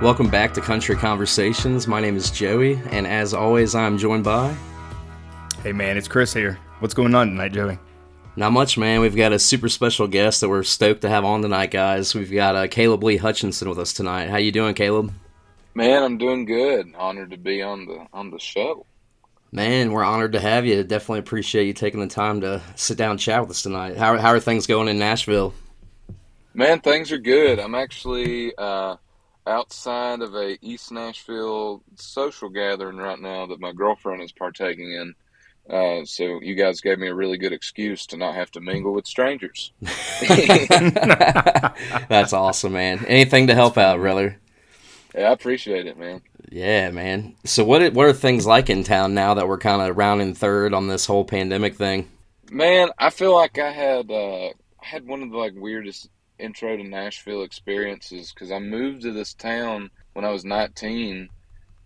Welcome back to Country Conversations. My name is Joey, and as always, I'm joined by. Hey man, it's Chris here. What's going on tonight, Joey? Not much, man. We've got a super special guest that we're stoked to have on tonight, guys. We've got uh, Caleb Lee Hutchinson with us tonight. How you doing, Caleb? Man, I'm doing good. Honored to be on the on the show. Man, we're honored to have you. Definitely appreciate you taking the time to sit down and chat with us tonight. How, how are things going in Nashville? Man, things are good. I'm actually uh, outside of a East Nashville social gathering right now that my girlfriend is partaking in. Uh, so you guys gave me a really good excuse to not have to mingle with strangers. That's awesome, man. Anything to help out, brother. Yeah, I appreciate it, man. Yeah, man. So what what are things like in town now that we're kind of rounding third on this whole pandemic thing? Man, I feel like I had uh, I had one of the like weirdest intro to Nashville experiences because I moved to this town when I was 19,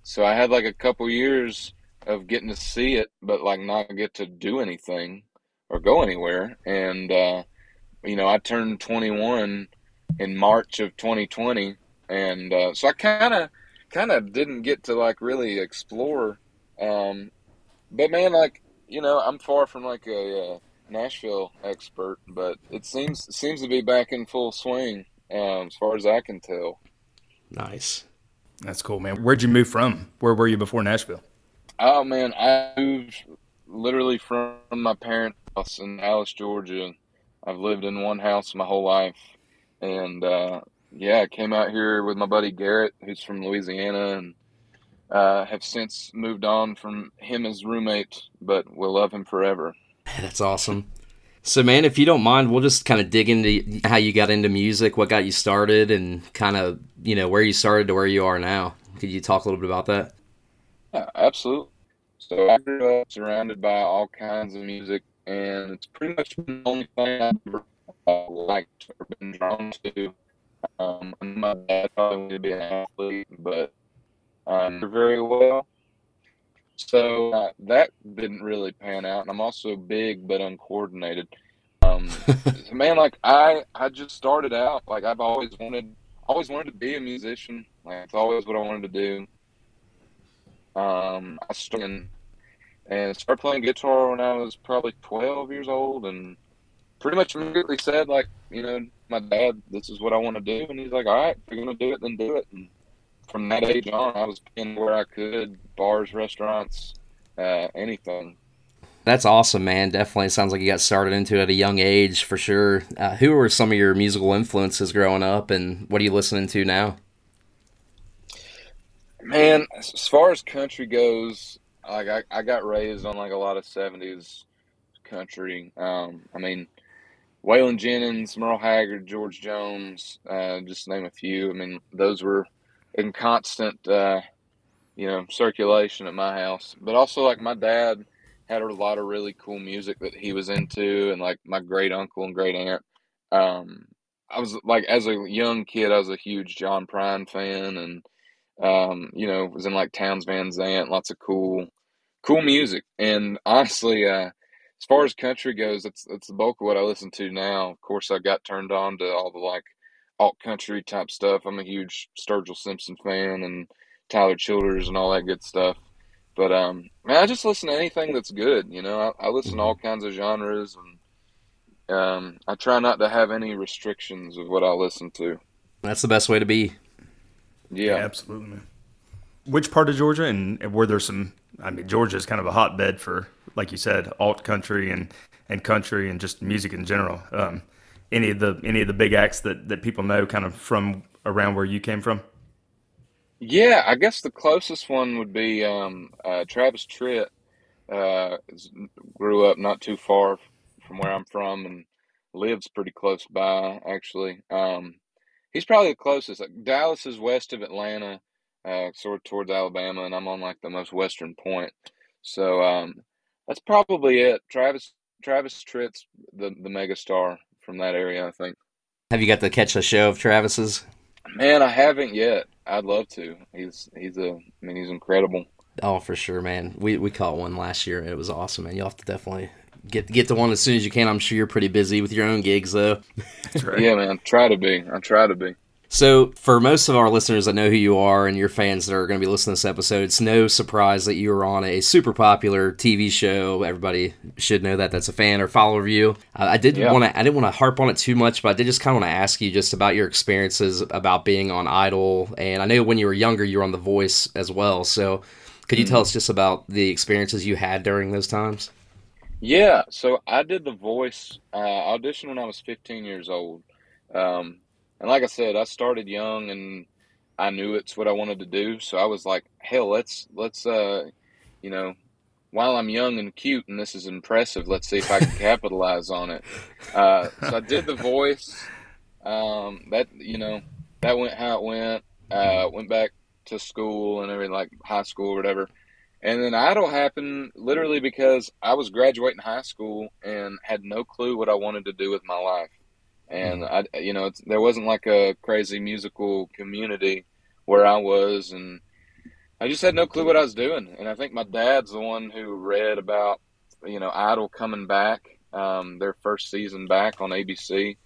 so I had like a couple years of getting to see it, but like not get to do anything or go anywhere. And uh, you know, I turned 21 in March of 2020, and uh, so I kind of kind of didn't get to like really explore. Um, but man, like you know, I'm far from like a, uh, Nashville expert, but it seems seems to be back in full swing um, as far as I can tell. Nice. That's cool, man. Where'd you move from? Where were you before Nashville? Oh man, I moved literally from my parents' house in Dallas, Georgia. I've lived in one house my whole life, and uh, yeah, I came out here with my buddy Garrett, who's from Louisiana, and uh, have since moved on from him as roommate, but we'll love him forever. That's awesome. So, man, if you don't mind, we'll just kind of dig into how you got into music, what got you started, and kind of, you know, where you started to where you are now. Could you talk a little bit about that? Yeah, absolutely. So I grew up surrounded by all kinds of music, and it's pretty much the only thing I've ever uh, liked or been drawn to. Um, my dad probably wanted to be an athlete, but um, very well. So uh, that didn't really pan out, and I'm also big but uncoordinated. Um, man, like I, I just started out like I've always wanted, always wanted to be a musician. Like it's always what I wanted to do. Um, I started and started playing guitar when I was probably 12 years old, and pretty much immediately said like, you know, my dad, this is what I want to do, and he's like, all right, if you're gonna do it, then do it. And from that age on, I was playing where I could, bars, restaurants, uh, anything. That's awesome, man. Definitely sounds like you got started into it at a young age for sure. Uh, who were some of your musical influences growing up, and what are you listening to now? Man, as far as country goes, like I, I got raised on like a lot of '70s country. Um, I mean, Waylon Jennings, Merle Haggard, George Jones, uh, just name a few. I mean, those were in constant, uh, you know, circulation at my house. But also, like my dad had a lot of really cool music that he was into, and like my great uncle and great aunt. Um, I was like, as a young kid, I was a huge John Prine fan, and um, you know, was in like Townes Van Zandt, lots of cool, cool music. And honestly, uh, as far as country goes, that's that's the bulk of what I listen to now. Of course, I got turned on to all the like alt country type stuff. I'm a huge Sturgill Simpson fan and Tyler Childers and all that good stuff. But um, man, I just listen to anything that's good. You know, I, I listen to all mm-hmm. kinds of genres, and um, I try not to have any restrictions of what I listen to. That's the best way to be. Yeah, yeah absolutely. Man. Which part of Georgia, and were there some? I mean, Georgia is kind of a hotbed for, like you said, alt country and and country and just music in general. Um, any of the any of the big acts that that people know, kind of from around where you came from? Yeah, I guess the closest one would be um, uh, Travis Tritt. Uh, grew up not too far from where I'm from and lives pretty close by, actually. Um, he's probably the closest. Like, Dallas is west of Atlanta, uh, sort of towards Alabama, and I'm on like the most western point. So um, that's probably it. Travis Travis Tritt's the the megastar from that area. I think. Have you got to catch a show of Travis's? Man, I haven't yet. I'd love to. He's he's a. I mean, he's incredible. Oh, for sure, man. We we caught one last year. It was awesome, man. You'll have to definitely get get to one as soon as you can. I'm sure you're pretty busy with your own gigs, though. That's right. yeah, man. Try to be. I try to be. So, for most of our listeners that know who you are and your fans that are going to be listening to this episode, it's no surprise that you are on a super popular TV show. Everybody should know that that's a fan or follower of you. I did Yeah. want to, I didn't want to harp on it too much, but I did just kind of want to ask you just about your experiences about being on Idol. And I know when you were younger, you were on The Voice as well. So, could you tell us just about the experiences you had during those times? Yeah, so I did the voice uh, audition when I was 15 years old. Um, and like I said, I started young and I knew it's what I wanted to do. So I was like, hell, let's, let's, uh, you know, while I'm young and cute and this is impressive, let's see if I can capitalize on it. Uh, so I did the voice. Um, that, you know, that went how it went. Uh, went back to school and everything, like high school or whatever. And then Idol happened literally because I was graduating high school and had no clue what I wanted to do with my life. And I, you know, it's, there wasn't like a crazy musical community where I was, and I just had no clue what I was doing. And I think my dad's the one who read about, you know, Idol coming back, um, their first season back on ABC,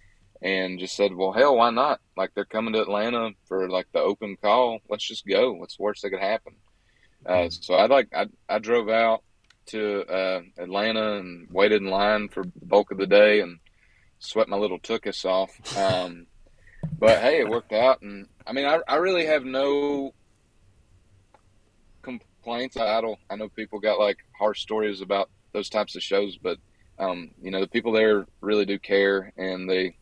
and just said, "Well, hell, why not? Like they're coming to Atlanta for like the open call. Let's just go. What's the worst that could happen?" Uh, so I like I I drove out to uh, Atlanta and waited in line for the bulk of the day and sweat my little tuchus off. Um, but hey, it worked out, and I mean I I really have no complaints. I don't I know people got like harsh stories about those types of shows, but um, you know the people there really do care, and they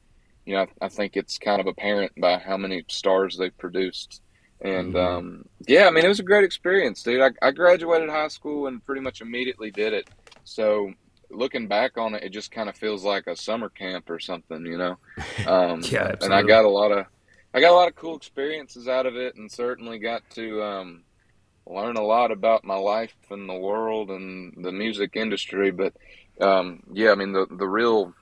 you know I, I think it's kind of apparent by how many stars they've produced. And Mhm. um, yeah, I mean, it was a great experience, dude. I, I graduated high school and pretty much immediately did it. So looking back on it, it just kind of feels like a summer camp or something, you know. Um, Yeah, and I got a lot of, I got a lot of cool experiences out of it, and certainly got to um, learn a lot about my life and the world and the music industry. But um, yeah, I mean, the the real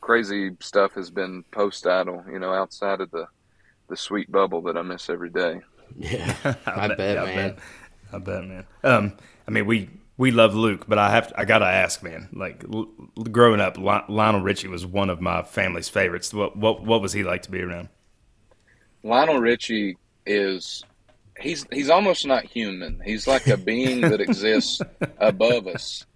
crazy stuff has been post idol, you know, outside of the the sweet bubble that I miss every day. Yeah, I bet, yeah, man. I bet, man. Um, I mean, we we love Luke, but I have I gotta ask, man. Like l- growing up, Li- Lionel Richie was one of my family's favorites. What what what was he like to be around? Lionel Richie is he's he's almost not human. He's like a being that exists above us.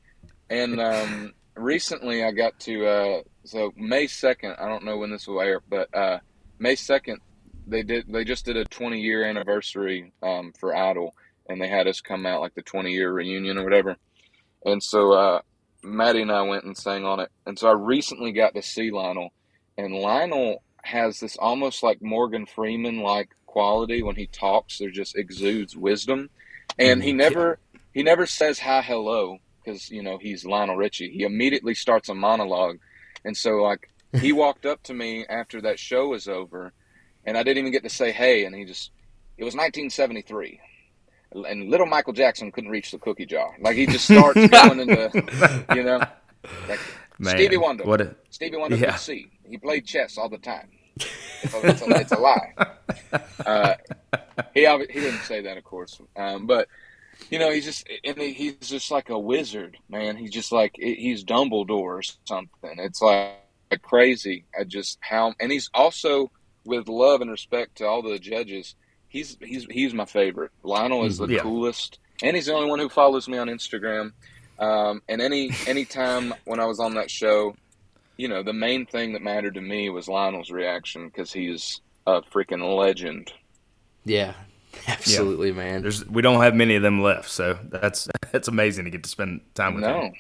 And um, recently, I got to uh, so May second. I don't know when this will air, but uh, May second, they did they just did a 20 year anniversary um, for Idol, and they had us come out like the 20 year reunion or whatever. And so uh, Maddie and I went and sang on it. And so I recently got to see Lionel, and Lionel has this almost like Morgan Freeman like quality when he talks. There just exudes wisdom, and he never he never says hi hello because you know he's Lionel Richie. He immediately starts a monologue, and so like he walked up to me after that show was over, and I didn't even get to say hey, and he just it was 1973. And little Michael Jackson couldn't reach the cookie jar. Like he just starts going into, you know, like Man, Stevie Wonder. What a, Stevie Wonder Yeah. could see. He played chess all the time. It's a, it's a, it's a lie. Uh, he he didn't say that, of course, um, but you know he's just and he, he's just like a wizard, man. He's just like he's Dumbledore or something. It's like, like crazy. I just how and he's also with love and respect to all the judges. He's he's he's my favorite. Lionel is the Yeah. coolest, and he's the only one who follows me on Instagram. Um, and any any time when I was on that show, you know, the main thing that mattered to me was Lionel's reaction because he's a freaking legend. Yeah, absolutely, man. there's we don't have many of them left, so that's that's amazing to get to spend time with No. him.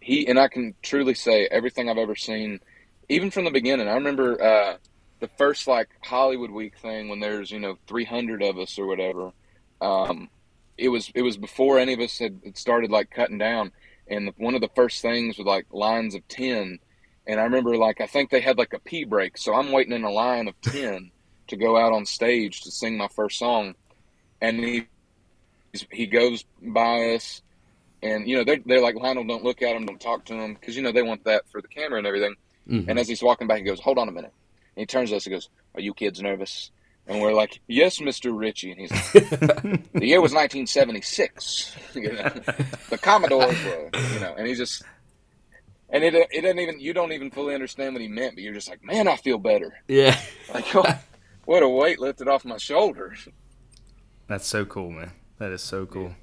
He and I can truly say everything I've ever seen, even from the beginning. I remember uh, the first like Hollywood Week thing when there's you know 300 of us or whatever. Um, it was it was before any of us had, had started like cutting down, and the, one of the first things was like lines of 10, and I remember like I think they had like a pee break, so I'm waiting in a line of 10 to go out on stage to sing my first song, and he he goes by us and you know they're, they're like Lionel, don't look at him, don't talk to him, because you know they want that for the camera and everything. Mhm. And as he's walking back, he goes, "Hold on a minute." And he turns to us and goes, "Are you kids nervous?" And we're like, "Yes, Mister Richie." And he's like, "The year was 1976. you know, the Commodores were, you know." And he just, and it it doesn't even you don't even fully understand what he meant, but you're just like, man, I feel better. Yeah. Like, oh, what a weight lifted off my shoulders. That's so cool, man. That is so cool.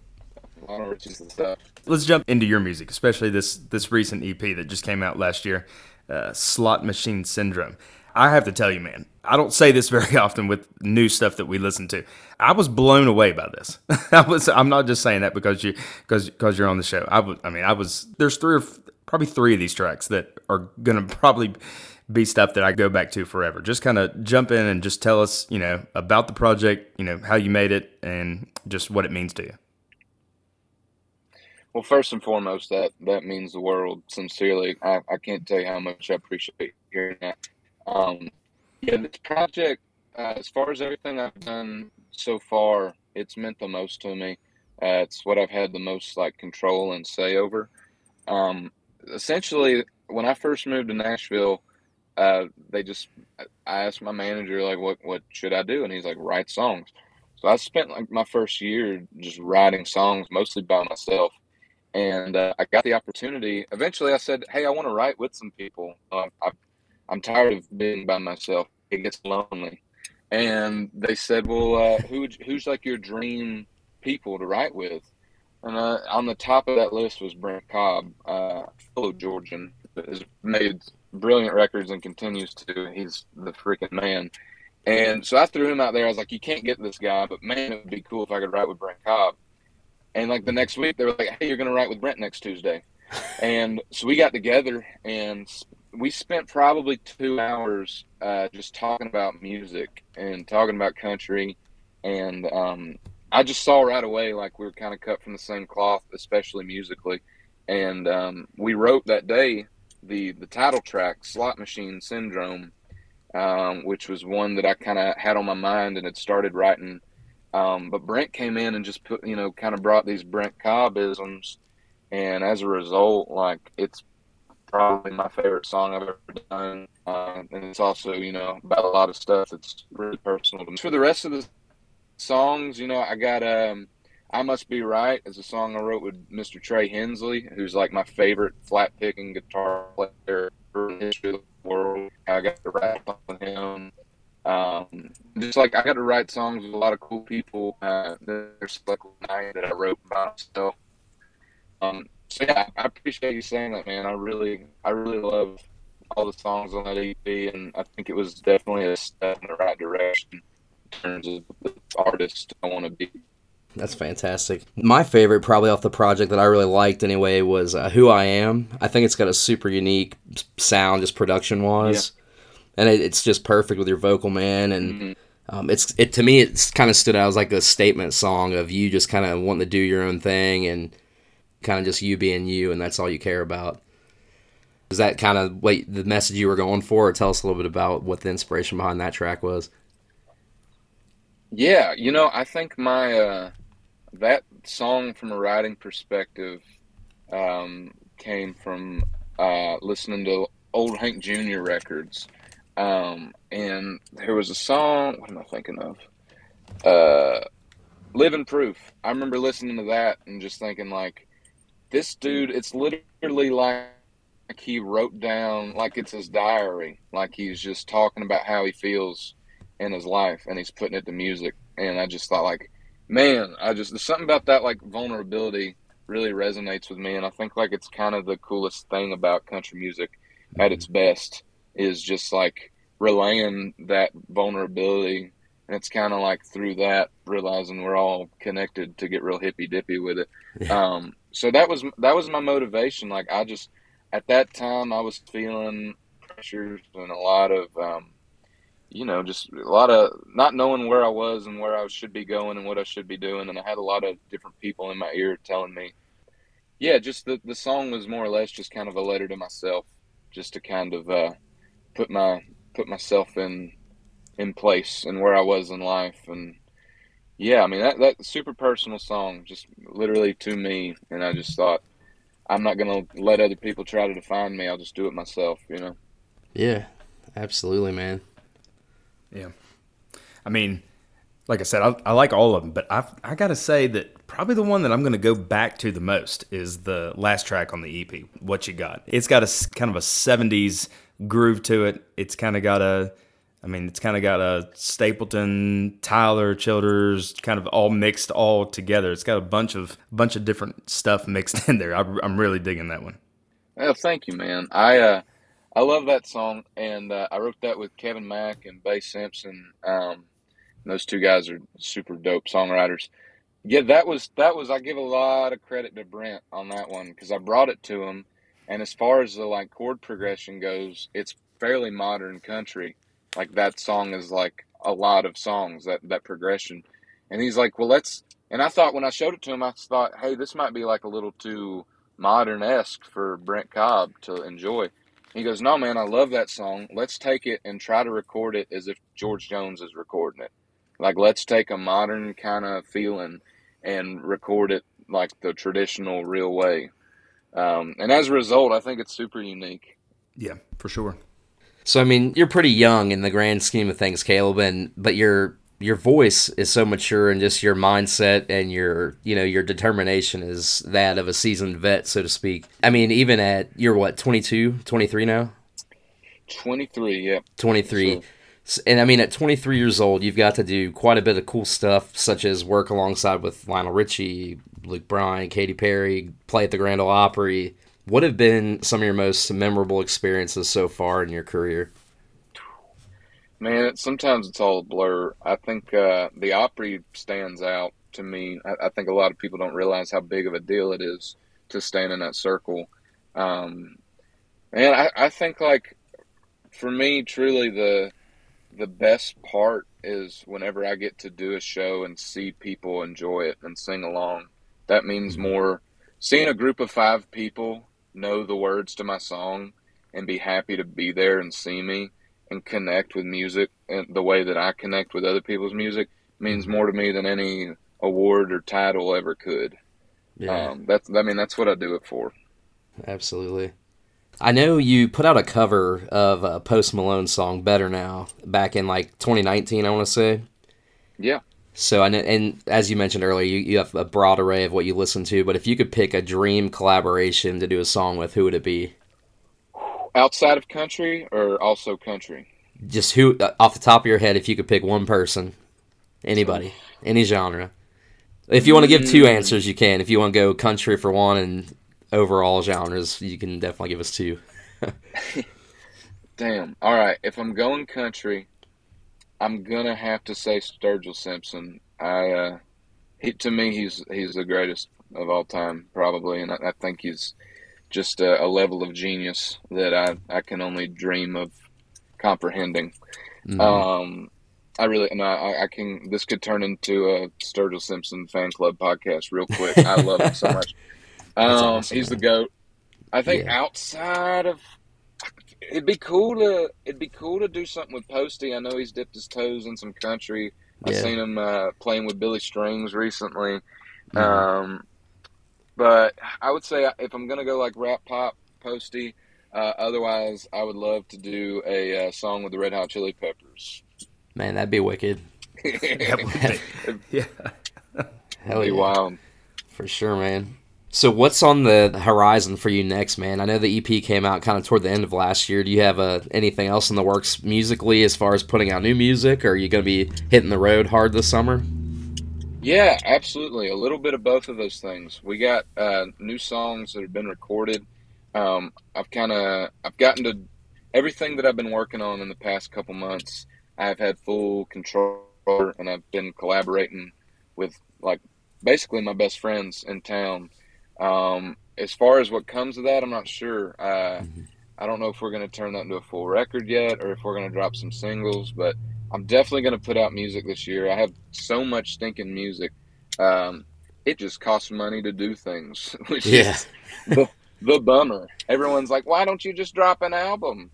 A lot of riches and stuff. Let's jump into your music, especially this this recent EP that just came out last year, uh, Slot Machine Syndrome. I have to tell you, man, I don't say this very often with new stuff that we listen to. I was blown away by this. I was. I'm not just saying that because you because because you're on the show. I was. I mean, I was. There's three or f- probably three of these tracks that are gonna probably be stuff that I go back to forever. Just kind of jump in and just tell us, you know, about the project, you know, how you made it, and just what it means to you. Well, first and foremost, that that means the world. Sincerely, I, I can't tell you how much I appreciate hearing that. Um, yeah, this project, uh, as far as everything I've done so far, it's meant the most to me. Uh, it's what I've had the most like control and say over. Um, essentially, when I first moved to Nashville, uh, they just I asked my manager like, what what should I do, and he's like, write songs. So I spent like my first year just writing songs, mostly by myself and uh, I got the opportunity. Eventually, I said, "Hey, I want to write with some people. Uh, I, I'm tired of being by myself. It gets lonely." And they said, "Well, uh, who who's like your dream people to write with?" And uh, on the top of that list was Brent Cobb, uh, fellow Georgian, that has made brilliant records and continues to. He's the freaking man. And so I threw him out there. I was like, "You can't get this guy, but man, it would be cool if I could write with Brent Cobb." And like the next week, they were like, "Hey, you're going to write with Brent next Tuesday," and so we got together and we spent probably two hours uh, just talking about music and talking about country, and um, I just saw right away like we were kind of cut from the same cloth, especially musically, and um, we wrote that day the the title track "Slot Machine Syndrome," um, which was one that I kind of had on my mind and had started writing. Um, but Brent came in and just put, you know, kind of brought these Brent Cobbisms, and as a result, like it's probably my favorite song I've ever done, uh, and it's also, you know, about a lot of stuff that's really personal to me. For the rest of the songs, you know, I got um, "I Must Be Right" is a song I wrote with Mr. Trey Hensley, who's like my favorite flat picking guitar player in the history of the world. I got to rap on him. Um, just like I got to write songs with a lot of cool people. Uh, there's like night that I wrote by myself. Um, so yeah, I appreciate you saying that, man. I really, I really love all the songs on that EP, and I think it was definitely a step in the right direction in terms of the artist I want to be. That's fantastic. My favorite, probably off the project that I really liked anyway, was uh, "Who I Am." I think it's got a super unique sound, just production wise. Yeah and it, it's just perfect with your vocal man and mm-hmm. um, it's it to me it's kind of stood out as like a statement song of you just kind of wanting to do your own thing and kind of just you being you and that's all you care about is that kind of what the message you were going for or tell us a little bit about what the inspiration behind that track was yeah you know i think my uh, that song from a writing perspective um, came from uh, listening to old hank jr records um, and there was a song. What am I thinking of? Uh, "Living Proof." I remember listening to that and just thinking, like, this dude. It's literally like, he wrote down, like it's his diary. Like he's just talking about how he feels in his life, and he's putting it to music. And I just thought, like, man, I just there's something about that, like vulnerability, really resonates with me. And I think like it's kind of the coolest thing about country music at its best is just like relaying that vulnerability. And it's kind of like through that realizing we're all connected to get real hippy dippy with it. Yeah. Um, so that was that was my motivation. Like I just at that time I was feeling pressures and a lot of um, you know just a lot of not knowing where I was and where I should be going and what I should be doing. And I had a lot of different people in my ear telling me, yeah, just the the song was more or less just kind of a letter to myself, just to kind of uh, put my put myself in in place and where I was in life and yeah, I mean that that super personal song just literally to me and I just thought I'm not going to let other people try to define me. I'll just do it myself, you know. Yeah. Absolutely, man. Yeah. I mean, like I said, I, I like all of them, but I I got to say that probably the one that I'm going to go back to the most is the last track on the EP. What you got? It's got a kind of a '70s groove to it. It's kind of got a, I mean, it's kind of got a Stapleton, Tyler, Childers, kind of all mixed all together. It's got a bunch of bunch of different stuff mixed in there. I, am really digging that one. Well, thank you, man. I uh, I love that song, and uh, I wrote that with Kevin Mack and Bass Simpson. Um, those two guys are super dope songwriters. Yeah, that was that was. I give a lot of credit to Brent on that one because I brought it to him, and as far as the like chord progression goes, it's fairly modern country. Like that song is like a lot of songs that that progression, and he's like, well, let's. And I thought when I showed it to him, I thought, hey, this might be like a little too modern esque for Brent Cobb to enjoy. He goes, no, man, I love that song. Let's take it and try to record it as if George Jones is recording it. Like, let's take a modern kind of feeling and record it like the traditional, real way. Um, and as a result, I think it's super unique. Yeah, for sure. So, I mean, you're pretty young in the grand scheme of things, Caleb, and but your your voice is so mature, and just your mindset and your you know your determination is that of a seasoned vet, so to speak. I mean, even at you're what 22, 23 now. 23, yeah. 23. So, and I mean, at 23 years old, you've got to do quite a bit of cool stuff, such as work alongside with Lionel Richie, Luke Bryan, Katy Perry, play at the Grand Ole Opry. What have been some of your most memorable experiences so far in your career? Man, sometimes it's all a blur. I think uh, the Opry stands out to me. I, I, think a lot of people don't realize how big of a deal it is to stand in that circle. Um, and I, I think like for me, truly the the best part is whenever I get to do a show and see people enjoy it and sing along. That means mm-hmm. more seeing a group of five people know the words to my song and be happy to be there and see me and connect with music and the way that I connect with other people's music means mm-hmm. more to me than any award or title ever could. Yeah. Um, that's I mean that's what I do it for. Absolutely. I know you put out a cover of a Post Malone song, "Better Now," back in like 2019. I want to say. Yeah. So and and as you mentioned earlier, you, you have a broad array of what you listen to. But if you could pick a dream collaboration to do a song with, who would it be? Outside of country or also country? Just who uh, off the top of your head, if you could pick one person, anybody, any genre. If you want to give two mm. answers, you can. If you want to go country for one and overall genres, you can definitely give us two. Damn. All right. If I'm going country, I'm gonna have to say Sturgill Simpson. I, uh, he to me, he's he's the greatest of all time, probably, and I, I think he's just a, a, level of genius that I I can only dream of comprehending. Mm-hmm. Um, I really, no, I, I, can. This could turn into a Sturgill Simpson fan club podcast real quick. I love him so much. Um, awesome, he's the goat. I think yeah. outside of it'd be cool to it'd be cool to do something with Posty. I know he's dipped his toes in some country. I've seen him uh, playing with Billy Strings recently. Mm-hmm. Um, but I would say if I'm gonna go like rap pop Posty, uh, otherwise I would love to do a uh, song with the Red Hot Chili Peppers. Man, that'd be wicked. yeah, Hell yeah. wild. For sure, man. So what's on the horizon for you next, man? I know the EP came out kind of toward the end of last year. Do you have uh, anything else in the works musically as far as putting out new music, or are you going to be hitting the road hard this summer? Yeah, absolutely. A little bit of both of those things. We got uh, new songs that have been recorded. Um, I've kind of I've gotten to everything that I've been working on in the past couple months. I've had full control, and I've been collaborating with like basically my best friends in town um, as far as what comes of that, I'm not sure. Uh, mm-hmm. I don't know if we're going to turn that into a full record yet or if we're going to drop some singles, but I'm definitely going to put out music this year. I have so much stinking music. Um, it just costs money to do things, which yeah. is the, the bummer. Everyone's like, why don't you just drop an album?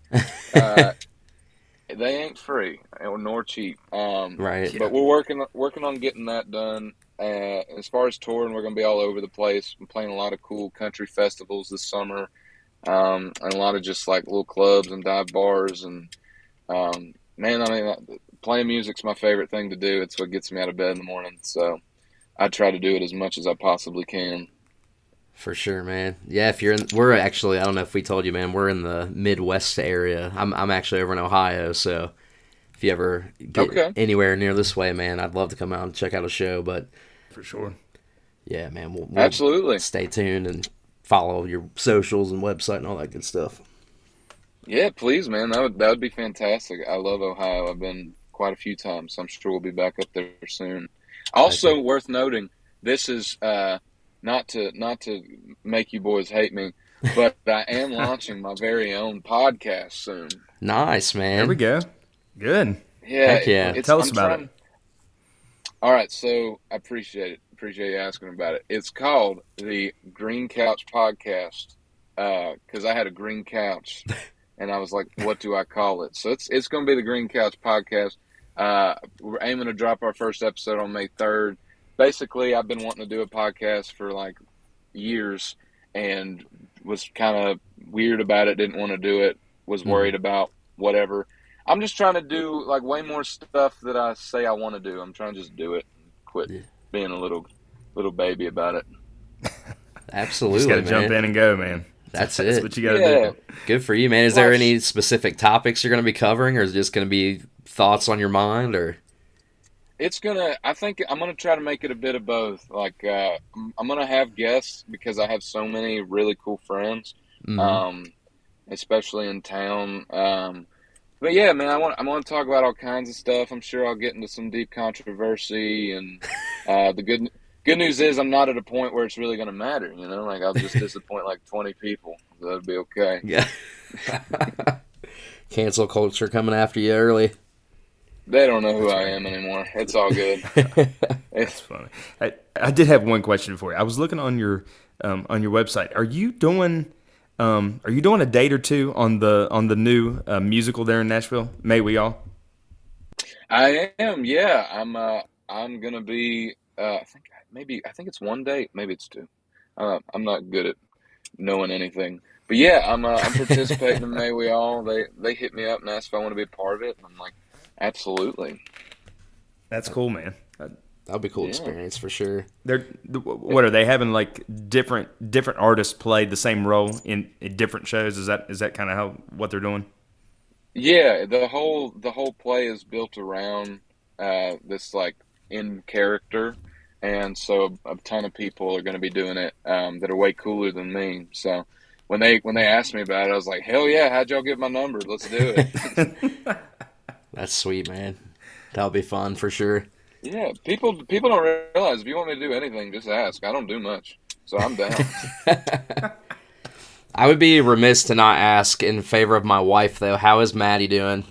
Uh, they ain't free nor cheap. Um, right. But we're working working on getting that done. Uh, as far as touring, we're going to be all over the place. I'm playing a lot of cool country festivals this summer, um, and a lot of just like little clubs and dive bars. And um, man, I mean, playing music's my favorite thing to do. It's what gets me out of bed in the morning. So I try to do it as much as I possibly can. For sure, man. Yeah, if you're in, we're actually, I don't know if we told you, man, we're in the Midwest area. I'm, I'm actually over in Ohio, so if you ever get Okay. anywhere near this way, man, I'd love to come out and check out a show. But For sure. yeah, man, we'll, we'll Absolutely. stay tuned and follow your socials and website and all that good stuff. Yeah, please, man. That would that would be fantastic. I love Ohio. I've been quite a few times. So I'm sure we'll be back up there soon. Also worth noting, this is uh, not to not to make you boys hate me, but I am launching my very own podcast soon. Nice, man. There we go. Good. Yeah, Heck yeah. it's- Tell us I'm about trying- All right, so I appreciate it. Appreciate you asking about it. It's called the Green Couch Podcast because I had a green couch, and I was like, "What do I call it?" So it's it's going to be the Green Couch Podcast. Uh, we're aiming to drop our first episode on May third. Basically, I've been wanting to do a podcast for like years, and was kind of weird about it. Didn't want to do it. Was Mhm. worried about whatever. I'm just trying to do like way more stuff that I say I want to do. I'm trying to just do it. and Quit Yeah. being a little little baby about it. Absolutely, Just got to jump in and go, man. That's That's it. what you got to Yeah. do. Good for you, man. Is there any specific topics you're going to be covering, or is it just going to be thoughts on your mind, or It's gonna. I think I'm gonna try to make it a bit of both. Like uh, I'm, I'm gonna have guests because I have so many really cool friends, Mhm. um, especially in town. Um, but yeah, man, I want I want to talk about all kinds of stuff. I'm sure I'll get into some deep controversy, and uh, the good good news is I'm not at a point where it's really gonna matter. You know, like I'll just disappoint like 20 people. So that'll be okay. yeah, cancel culture coming after you early? They don't know who I am anymore. It's all good. That's It's, funny. I, I did have one question for you. I was looking on your um, on your website. Are you doing um, Are you doing a date or two on the on the new uh, musical there in Nashville? May we all? I am. Yeah, I'm. Uh, I'm gonna be. Uh, I think maybe. I think it's one date. Maybe it's two. Uh, I'm not good at knowing anything. But yeah, I'm. Uh, I'm participating in May We All. They they hit me up and asked if I want to be a part of it. And I'm like, absolutely. That's cool, man. That'll be a cool Yeah. experience for sure. They're what are they having like different different artists play the same role in, in different shows? Is that is that kind of how what they're doing? Yeah, the whole the whole play is built around uh, this like in character, and so a ton of people are going to be doing it um, that are way cooler than me. So when they when they asked me about it, I was like, hell yeah! How'd y'all get my number? Let's do it. That's sweet, man. That'll be fun for sure. Yeah, people people don't realize if you want me to do anything, just ask. I don't do much, so I'm down. I would be remiss to not ask in favor of my wife, though. How is Maddie doing?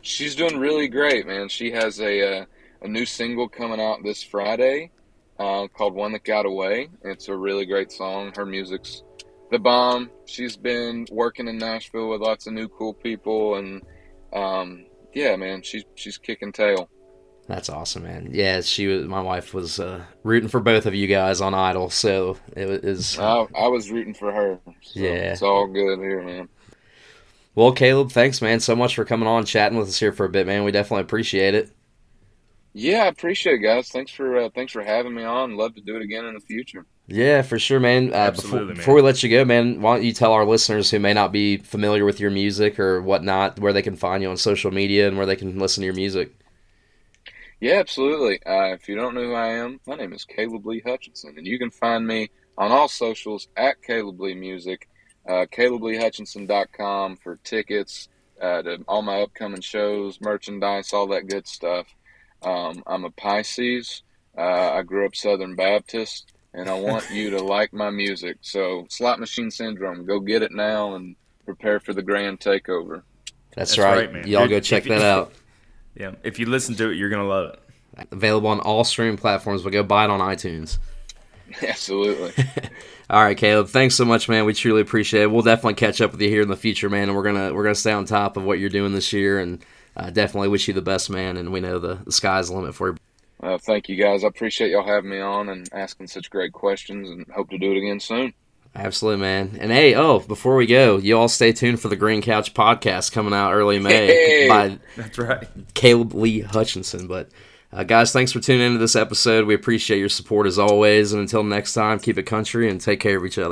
She's doing really great, man. She has a uh, a new single coming out this Friday uh, called "One That Got Away." It's a really great song. Her music's the bomb. She's been working in Nashville with lots of new cool people, and um, yeah, man, she's she's kicking tail. That's awesome, man. Yeah, she was. My wife was uh, rooting for both of you guys on Idol, so it was. I, I was rooting for her. So Yeah. it's all good here, man. Well, Caleb, thanks, man, so much for coming on, and chatting with us here for a bit, man. We definitely appreciate it. Yeah, I appreciate it, guys. Thanks for uh, thanks for having me on. Love to do it again in the future. Yeah, for sure, man. Uh, Absolutely, before, man. before we let you go, man, why don't you tell our listeners who may not be familiar with your music or whatnot where they can find you on social media and where they can listen to your music? Yeah, absolutely. Uh, if you don't know who I am, my name is Caleb Lee Hutchinson, and you can find me on all socials at Caleb Lee Music, uh, CalebLeeHutchinson.com for tickets uh, to all my upcoming shows, merchandise, all that good stuff. Um, I'm a Pisces. Uh, I grew up Southern Baptist, and I want you to like my music. So, Slot Machine Syndrome, go get it now and prepare for the grand takeover. That's, That's right. right, man. Y'all go check that out. Yeah, if you listen to it, you're gonna love it. Available on all streaming platforms, but go buy it on iTunes. Absolutely. All right, Caleb. Thanks so much, man. We truly appreciate it. We'll definitely catch up with you here in the future, man. And we're gonna we're gonna stay on top of what you're doing this year, and uh, definitely wish you the best, man. And we know the, the sky's the limit for you. Uh, thank you guys. I appreciate y'all having me on and asking such great questions and hope to do it again soon. Absolutely, man. And hey, oh, before we go, you all stay tuned for the Green Couch podcast coming out early May Hey! by That's right. Caleb Lee Hutchinson. But Uh, guys, thanks for tuning into this episode. We appreciate your support as always. And until next time, keep it country and take care of each other.